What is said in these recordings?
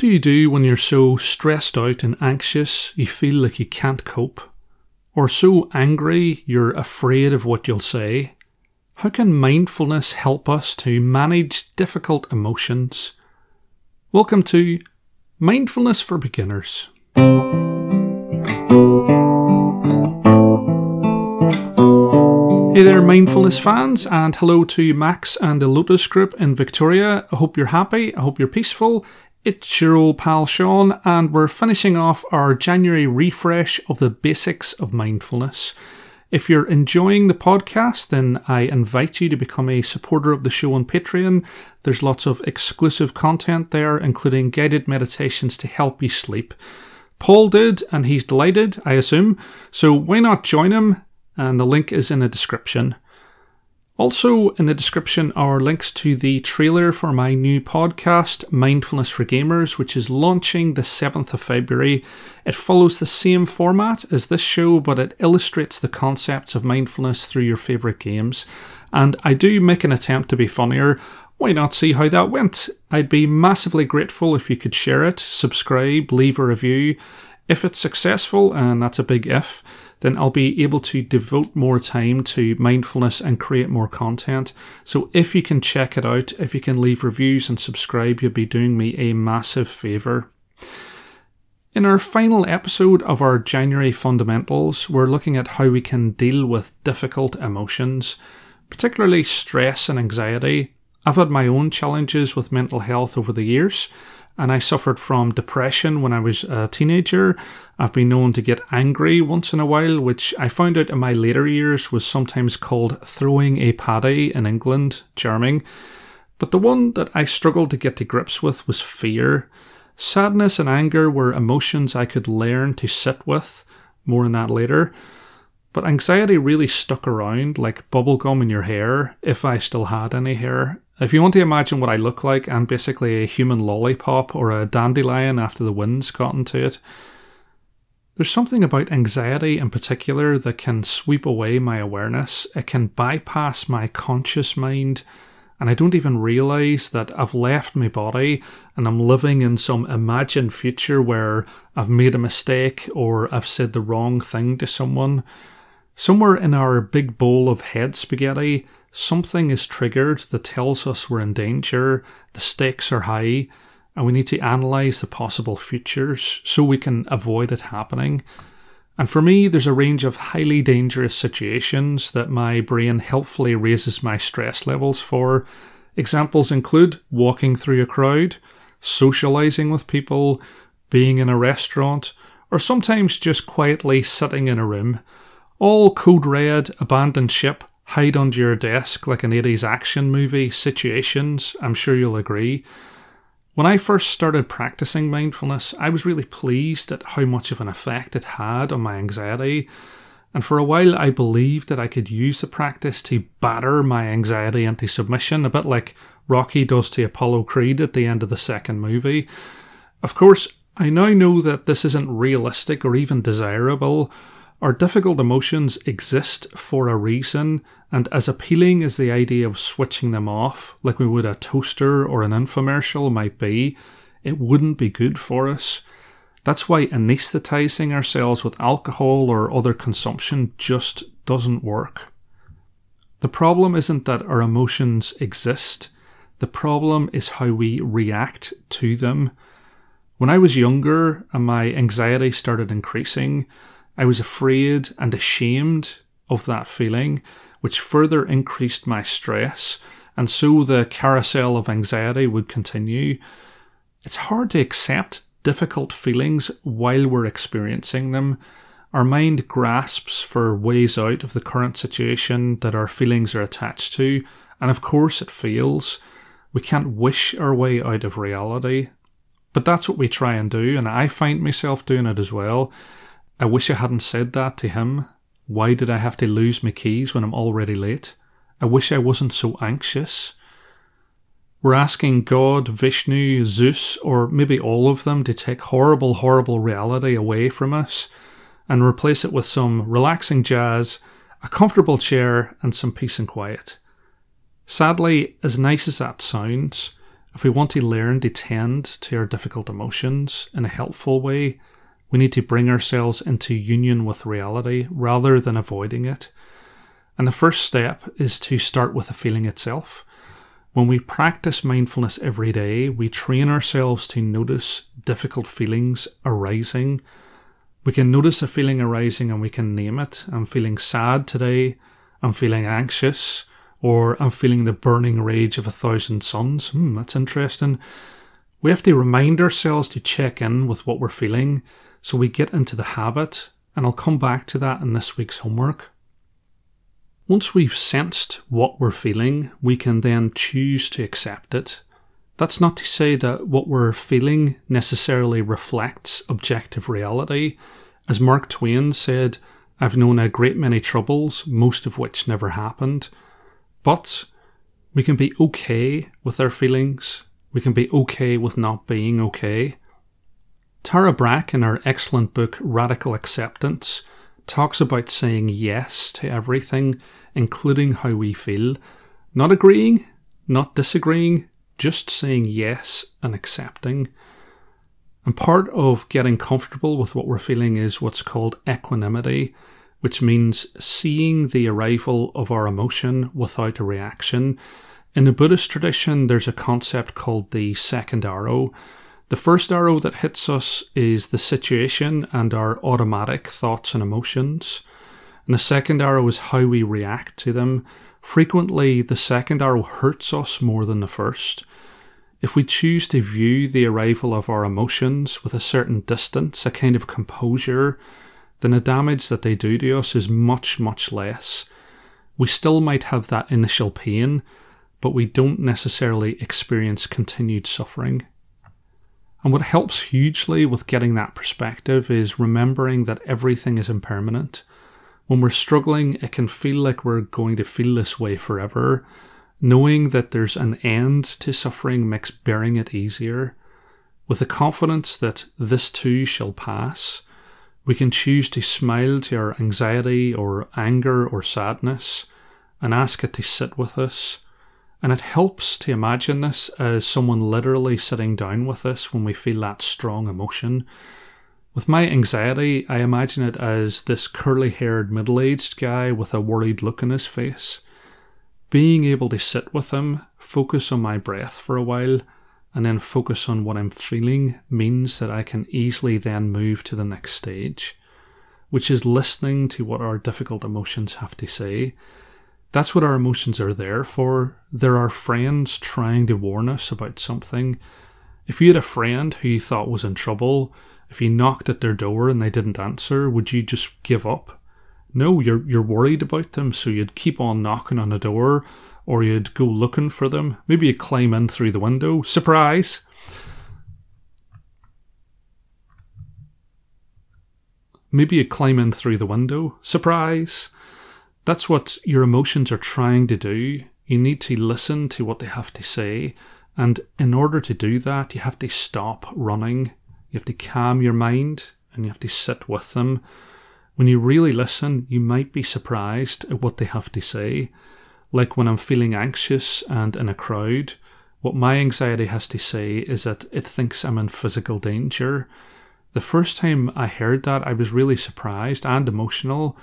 do you do when you're so stressed out and anxious you feel like you can't cope? Or so angry you're afraid of what you'll say? How can mindfulness help us to manage difficult emotions? Welcome to Mindfulness for Beginners. Hey there, mindfulness fans, and hello to Max and the Lotus Group in Victoria. I hope you're happy, I hope you're peaceful. It's your old pal Shaun, and we're finishing off our January refresh of the basics of mindfulness. If you're enjoying the podcast, then I invite you to become a supporter of the show on Patreon. There's lots of exclusive content there, including guided meditations to help you sleep. Paul did, and he's delighted, I assume. So why not join him? and the link is in the description. Also, in the description are links to the trailer for my new podcast, Mindfulness for Gamers, which is launching the 7th of February. It follows the same format as this show, but it illustrates the concepts of mindfulness through your favourite games. And I do make an attempt to be funnier. Why not see how that went? I'd be massively grateful if you could share it, subscribe, leave a review. If it's successful, and that's a big if, then I'll be able to devote more time to mindfulness and create more content. So if you can check it out, if you can leave reviews and subscribe, you'll be doing me a massive favour. In our final episode of our January fundamentals, we're looking at how we can deal with difficult emotions, particularly stress and anxiety. I've had my own challenges with mental health over the years, and I suffered from depression when I was a teenager. I've been known to get angry once in a while, which I found out in my later years was sometimes called throwing a paddy in England, charming. But the one that I struggled to get to grips with was fear. Sadness and anger were emotions I could learn to sit with, more on that later. But anxiety really stuck around like bubblegum in your hair, if I still had any hair, if you want to imagine what I look like, I'm basically a human lollipop or a dandelion after the wind's gotten to it. There's something about anxiety in particular that can sweep away my awareness. It can bypass my conscious mind, and I don't even realize that I've left my body and I'm living in some imagined future where I've made a mistake or I've said the wrong thing to someone. Somewhere in our big bowl of head spaghetti, something is triggered that tells us we're in danger, the stakes are high, and we need to analyse the possible futures so we can avoid it happening. And for me, there's a range of highly dangerous situations that my brain helpfully raises my stress levels for. Examples include walking through a crowd, socialising with people, being in a restaurant, or sometimes just quietly sitting in a room. All code red, abandoned ship, hide under your desk like an 80s action movie situations, I'm sure you'll agree. When I first started practicing mindfulness, I was really pleased at how much of an effect it had on my anxiety. And for a while, I believed that I could use the practice to batter my anxiety into submission, a bit like Rocky does to Apollo Creed at the end of the second movie. Of course, I now know that this isn't realistic or even desirable, our difficult emotions exist for a reason, and as appealing as the idea of switching them off, like we would a toaster or an infomercial, might be, it wouldn't be good for us. That's why anesthetizing ourselves with alcohol or other consumption just doesn't work. The problem isn't that our emotions exist, the problem is how we react to them. When I was younger and my anxiety started increasing, I was afraid and ashamed of that feeling, which further increased my stress, and so the carousel of anxiety would continue. It's hard to accept difficult feelings while we're experiencing them. Our mind grasps for ways out of the current situation that our feelings are attached to, and of course it fails. We can't wish our way out of reality. But that's what we try and do, and I find myself doing it as well. I wish I hadn't said that to him. Why did I have to lose my keys when I'm already late? I wish I wasn't so anxious. We're asking God, Vishnu, Zeus, or maybe all of them to take horrible, horrible reality away from us and replace it with some relaxing jazz, a comfortable chair, and some peace and quiet. Sadly, as nice as that sounds, If we want to learn to tend to our difficult emotions in a helpful way, we need to bring ourselves into union with reality rather than avoiding it. And the first step is to start with the feeling itself. When we practice mindfulness every day, we train ourselves to notice difficult feelings arising. We can notice a feeling arising and we can name it. I'm feeling sad today. I'm feeling anxious. Or I'm feeling the burning rage of a thousand suns. Hmm, that's interesting. We have to remind ourselves to check in with what we're feeling so we get into the habit, and I'll come back to that in this week's homework. Once we've sensed what we're feeling, we can then choose to accept it. That's not to say that what we're feeling necessarily reflects objective reality. As Mark Twain said, I've known a great many troubles, most of which never happened. But we can be okay with our feelings. We can be okay with not being okay. Tara Brach, in her excellent book Radical Acceptance, talks about saying yes to everything, including how we feel, not agreeing, not disagreeing, just saying yes and accepting. And part of getting comfortable with what we're feeling is what's called equanimity, which means seeing the arrival of our emotion without a reaction. In the Buddhist tradition, there's a concept called the second arrow, the first arrow that hits us is the situation and our automatic thoughts and emotions. And the second arrow is how we react to them. Frequently, the second arrow hurts us more than the first. If we choose to view the arrival of our emotions with a certain distance, a kind of composure, then the damage that they do to us is much, much less. We still might have that initial pain, but we don't necessarily experience continued suffering. And what helps hugely with getting that perspective is remembering that everything is impermanent. When we're struggling, it can feel like we're going to feel this way forever. Knowing that there's an end to suffering makes bearing it easier. With the confidence that this too shall pass, we can choose to smile to our anxiety or anger or sadness and ask it to sit with us and it helps to imagine this as someone literally sitting down with us when we feel that strong emotion. With my anxiety, I imagine it as this curly haired middle aged guy with a worried look on his face. Being able to sit with him, focus on my breath for a while, and then focus on what I'm feeling means that I can easily then move to the next stage, which is listening to what our difficult emotions have to say that's what our emotions are there for. They're our friends trying to warn us about something. If you had a friend who you thought was in trouble, if you knocked at their door and they didn't answer, would you just give up? No, you're you're worried about them, so you'd keep on knocking on the door, or you'd go looking for them. Maybe you climb in through the window. Surprise! Maybe you climb in through the window. Surprise! That's what your emotions are trying to do. You need to listen to what they have to say. And in order to do that, you have to stop running. You have to calm your mind and you have to sit with them. When you really listen, you might be surprised at what they have to say. Like when I'm feeling anxious and in a crowd, what my anxiety has to say is that it thinks I'm in physical danger. The first time I heard that, I was really surprised and emotional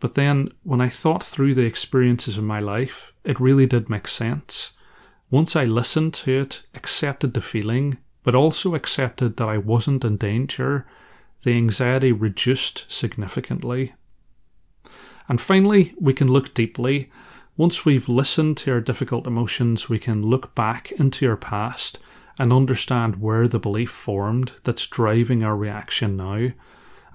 but then, when I thought through the experiences of my life, it really did make sense. Once I listened to it, accepted the feeling, but also accepted that I wasn't in danger, the anxiety reduced significantly. And finally, we can look deeply. Once we've listened to our difficult emotions, we can look back into our past and understand where the belief formed that's driving our reaction now.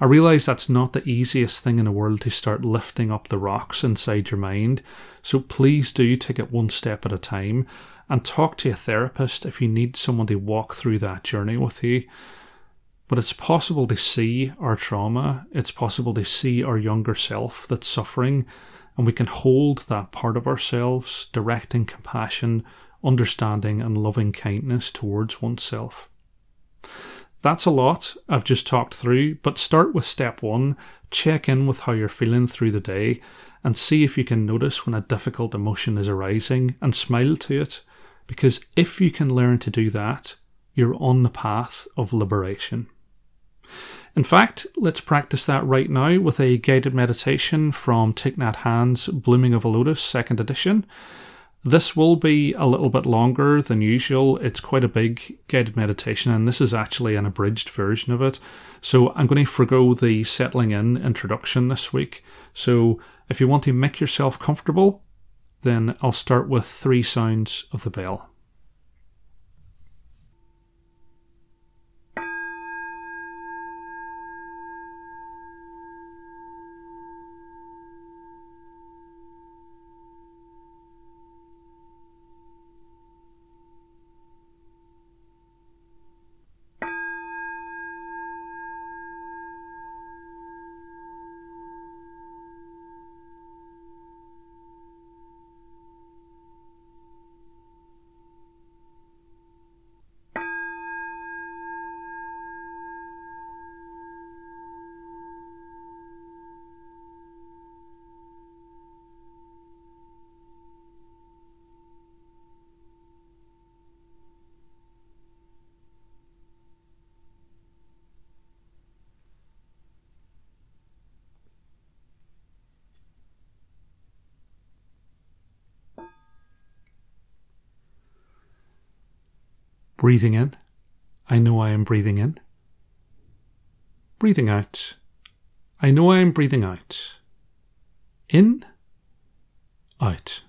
I realise that's not the easiest thing in the world to start lifting up the rocks inside your mind, so please do take it one step at a time and talk to a therapist if you need someone to walk through that journey with you. But it's possible to see our trauma, it's possible to see our younger self that's suffering, and we can hold that part of ourselves, directing compassion, understanding, and loving kindness towards oneself. That's a lot I've just talked through, but start with step one. Check in with how you're feeling through the day and see if you can notice when a difficult emotion is arising and smile to it. Because if you can learn to do that, you're on the path of liberation. In fact, let's practice that right now with a guided meditation from Thich Nhat Hanh's Blooming of a Lotus, second edition. This will be a little bit longer than usual. It's quite a big guided meditation, and this is actually an abridged version of it. So I'm going to forego the settling in introduction this week. So if you want to make yourself comfortable, then I'll start with three sounds of the bell. Breathing in, I know I am breathing in. Breathing out, I know I am breathing out. In, out.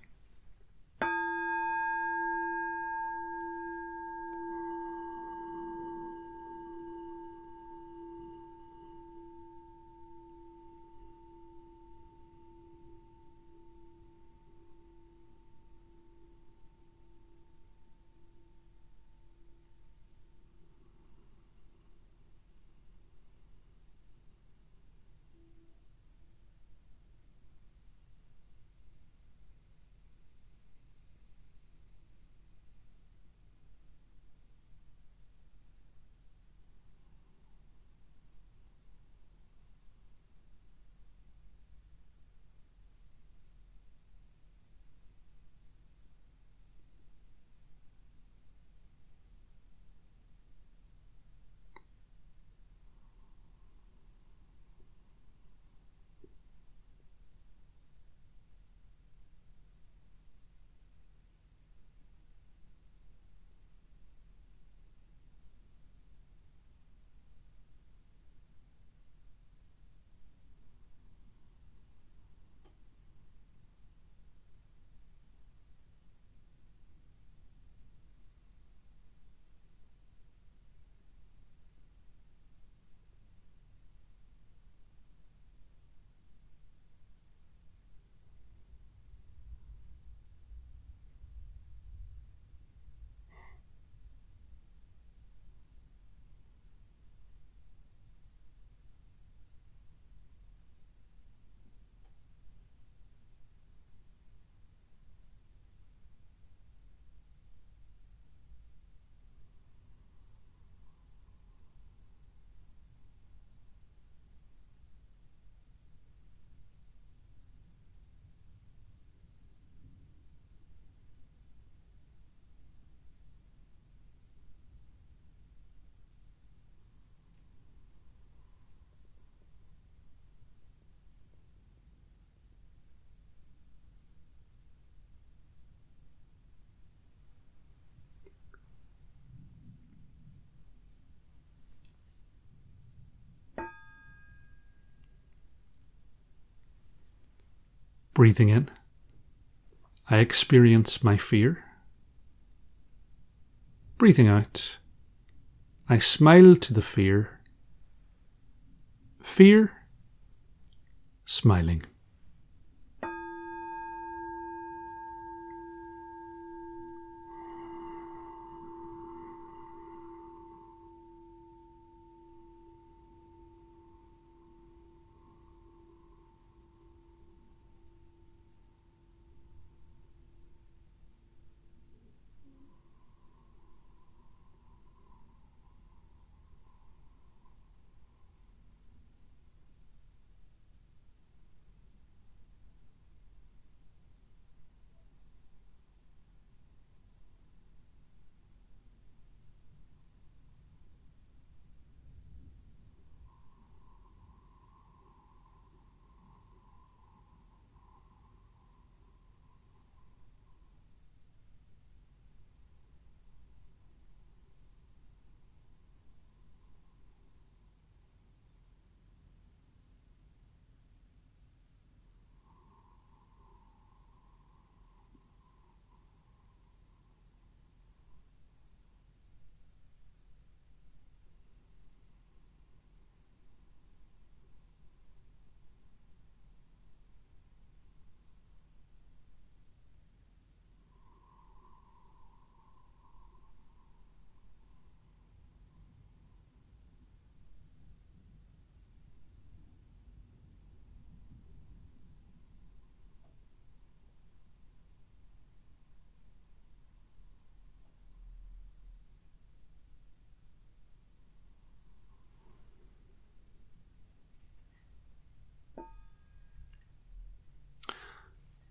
Breathing in, I experience my fear. Breathing out, I smile to the fear. Fear, smiling.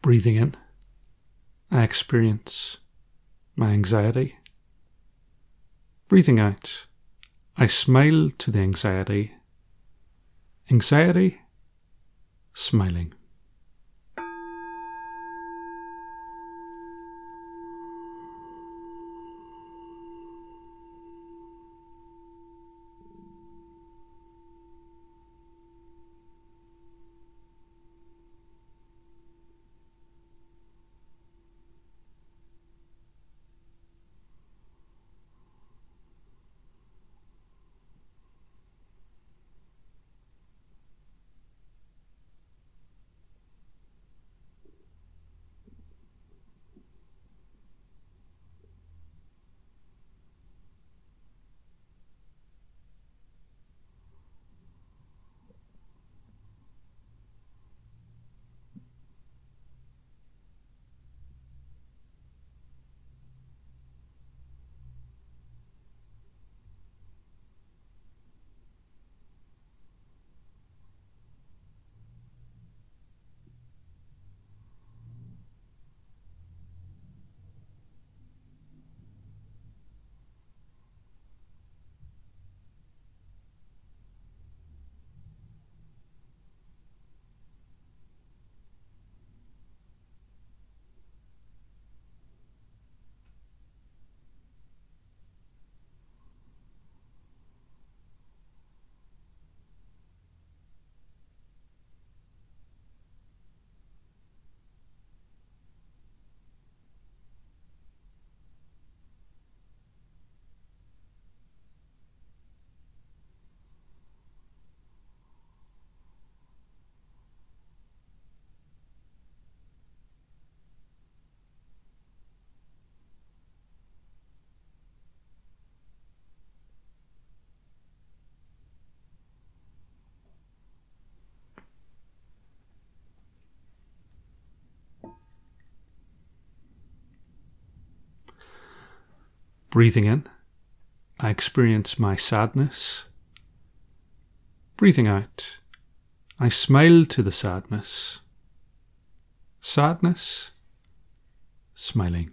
Breathing in, I experience my anxiety. Breathing out, I smile to the anxiety. Anxiety, smiling. Breathing in, I experience my sadness. Breathing out, I smile to the sadness. Sadness, smiling.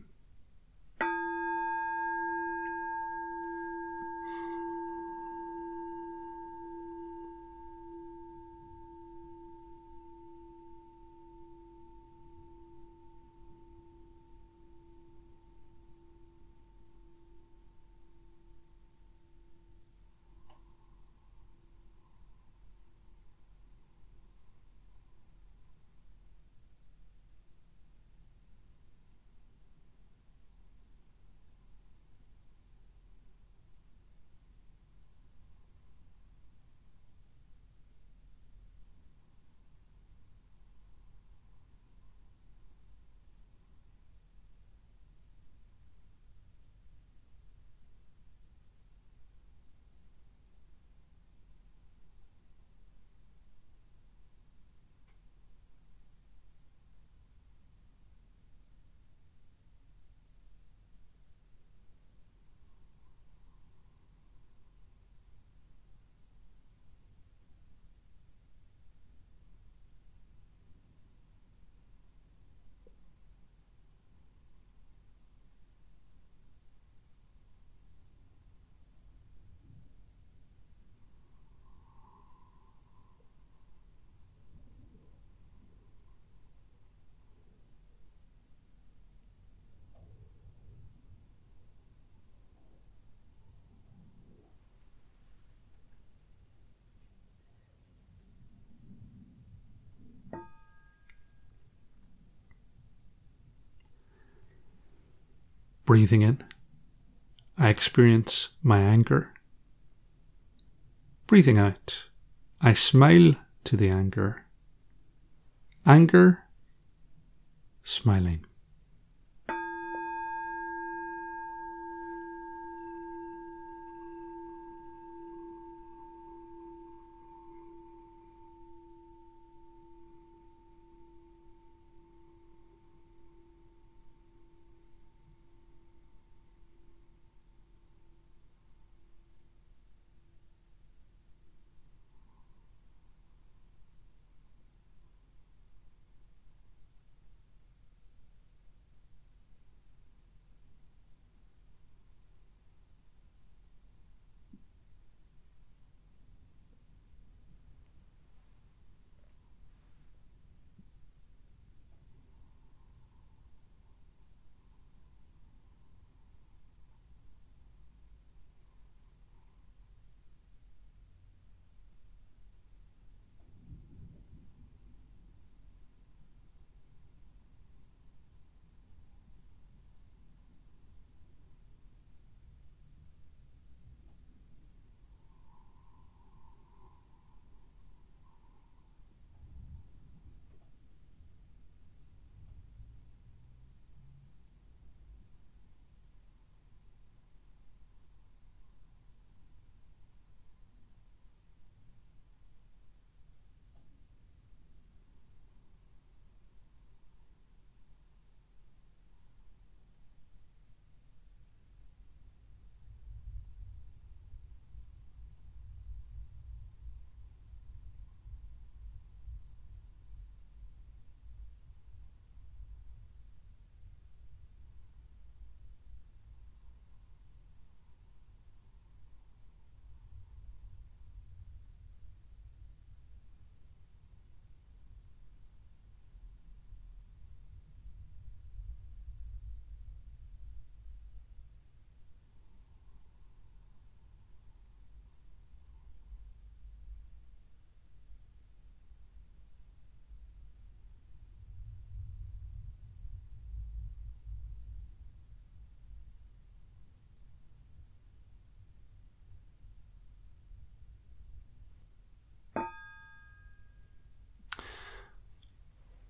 Breathing in, I experience my anger. Breathing out, I smile to the anger. Anger, smiling.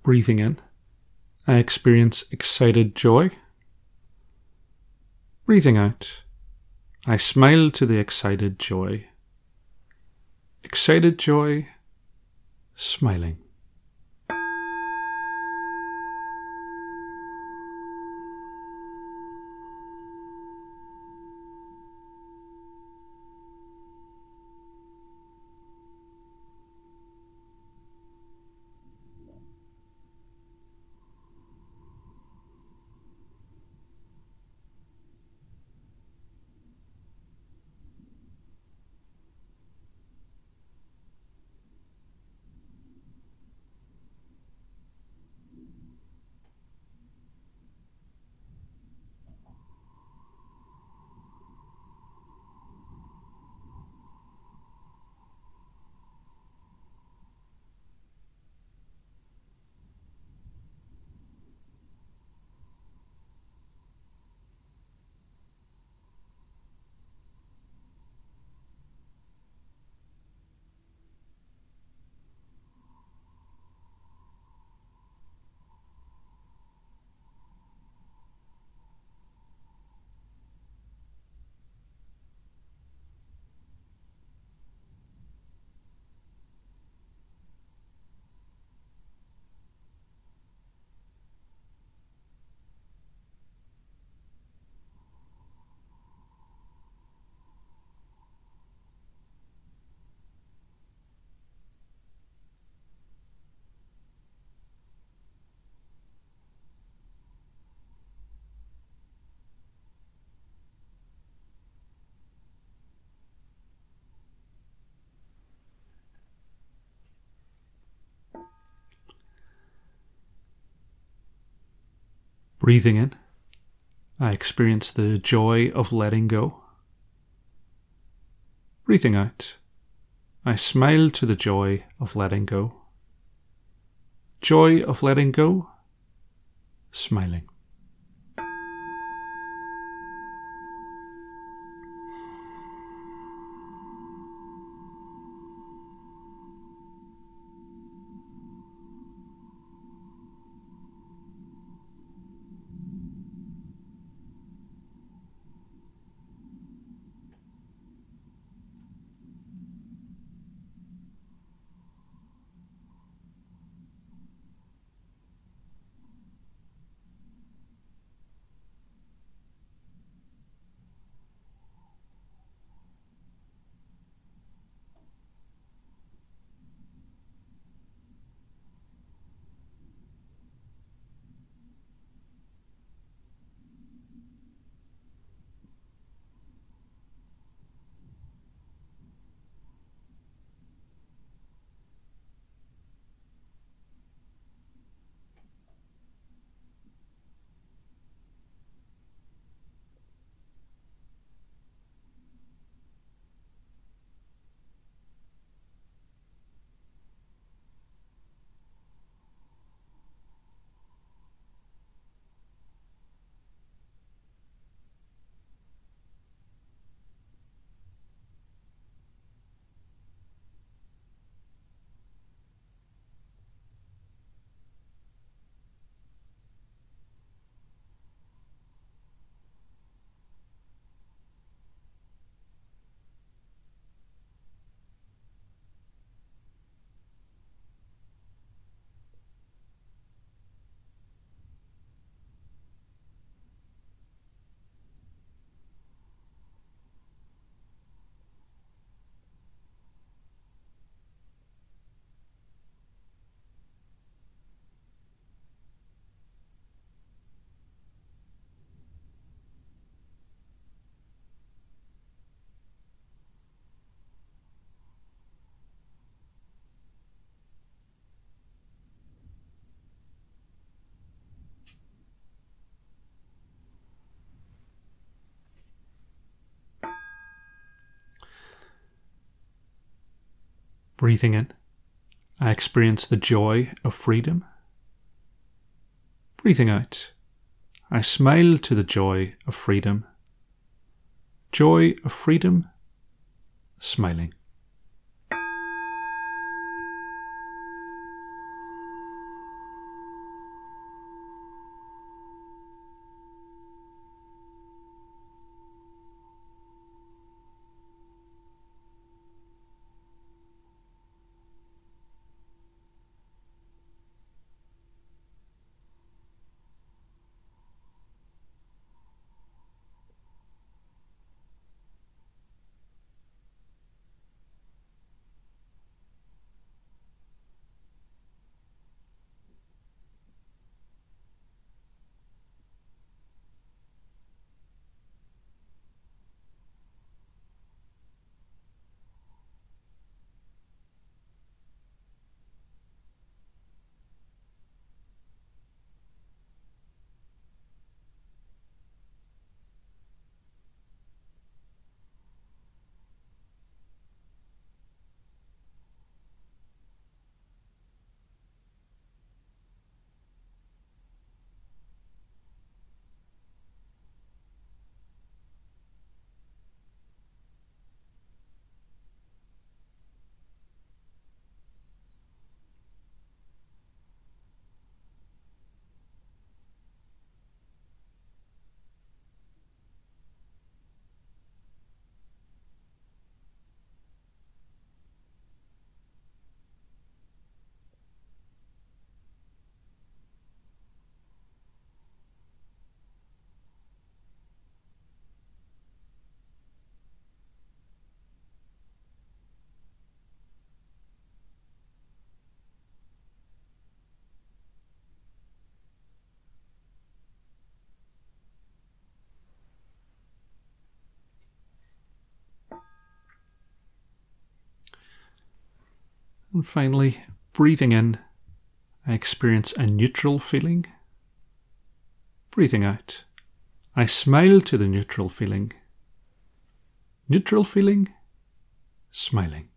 Breathing in, I experience excited joy. Breathing out, I smile to the excited joy. Excited joy, smiling. Breathing in, I experience the joy of letting go. Breathing out, I smile to the joy of letting go. Joy of letting go, smiling. Breathing in, I experience the joy of freedom. Breathing out, I smile to the joy of freedom. Joy of freedom, smiling. And finally, breathing in, I experience a neutral feeling. Breathing out, I smile to the neutral feeling. Neutral feeling, smiling.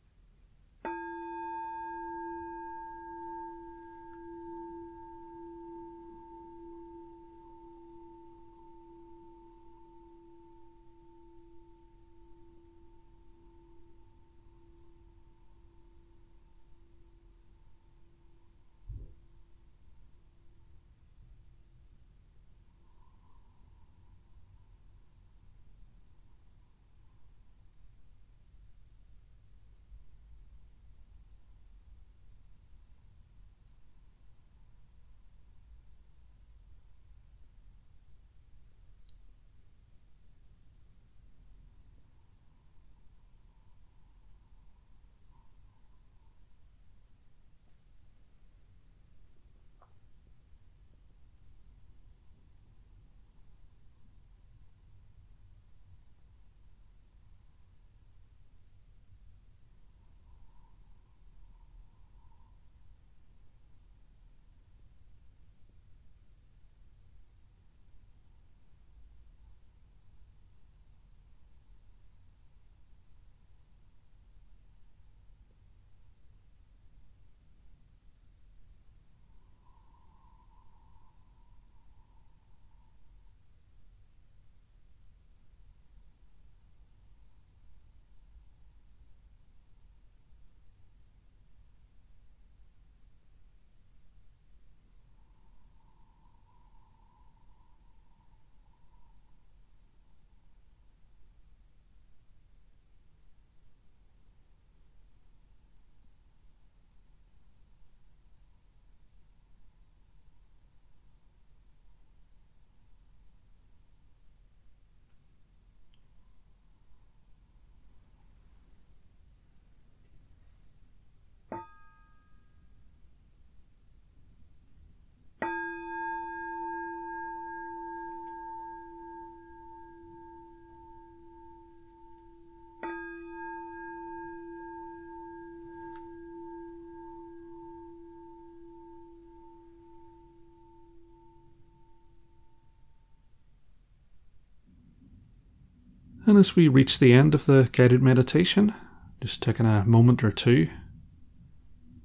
And as we reach the end of the guided meditation, just taking a moment or two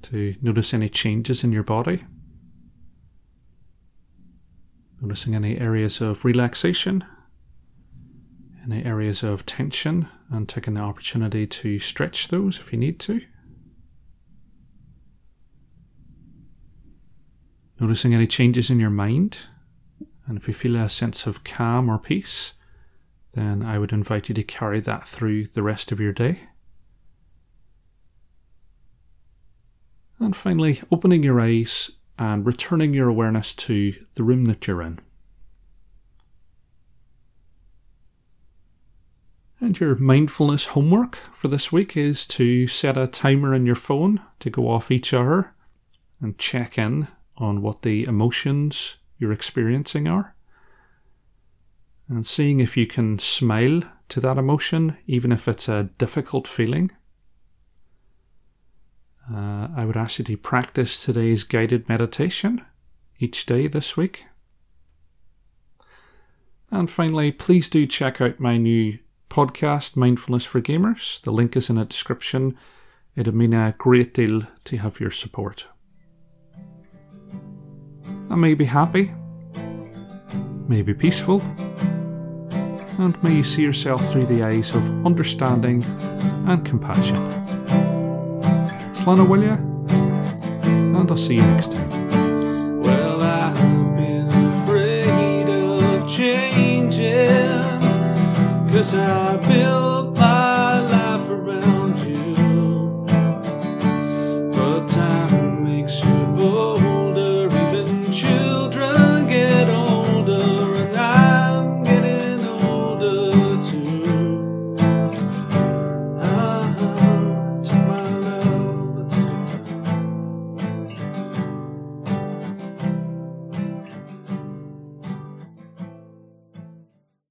to notice any changes in your body. Noticing any areas of relaxation, any areas of tension, and taking the opportunity to stretch those if you need to. Noticing any changes in your mind, and if you feel a sense of calm or peace, then I would invite you to carry that through the rest of your day. And finally, opening your eyes and returning your awareness to the room that you're in. And your mindfulness homework for this week is to set a timer in your phone to go off each hour and check in on what the emotions you're experiencing are and seeing if you can smile to that emotion, even if it's a difficult feeling. Uh, I would ask you to practice today's guided meditation each day this week. And finally, please do check out my new podcast, Mindfulness for Gamers. The link is in the description. It'd mean a great deal to have your support. I may be happy, may be peaceful and may you see yourself through the eyes of understanding and compassion. Slana will you? And I'll see you next time. I've been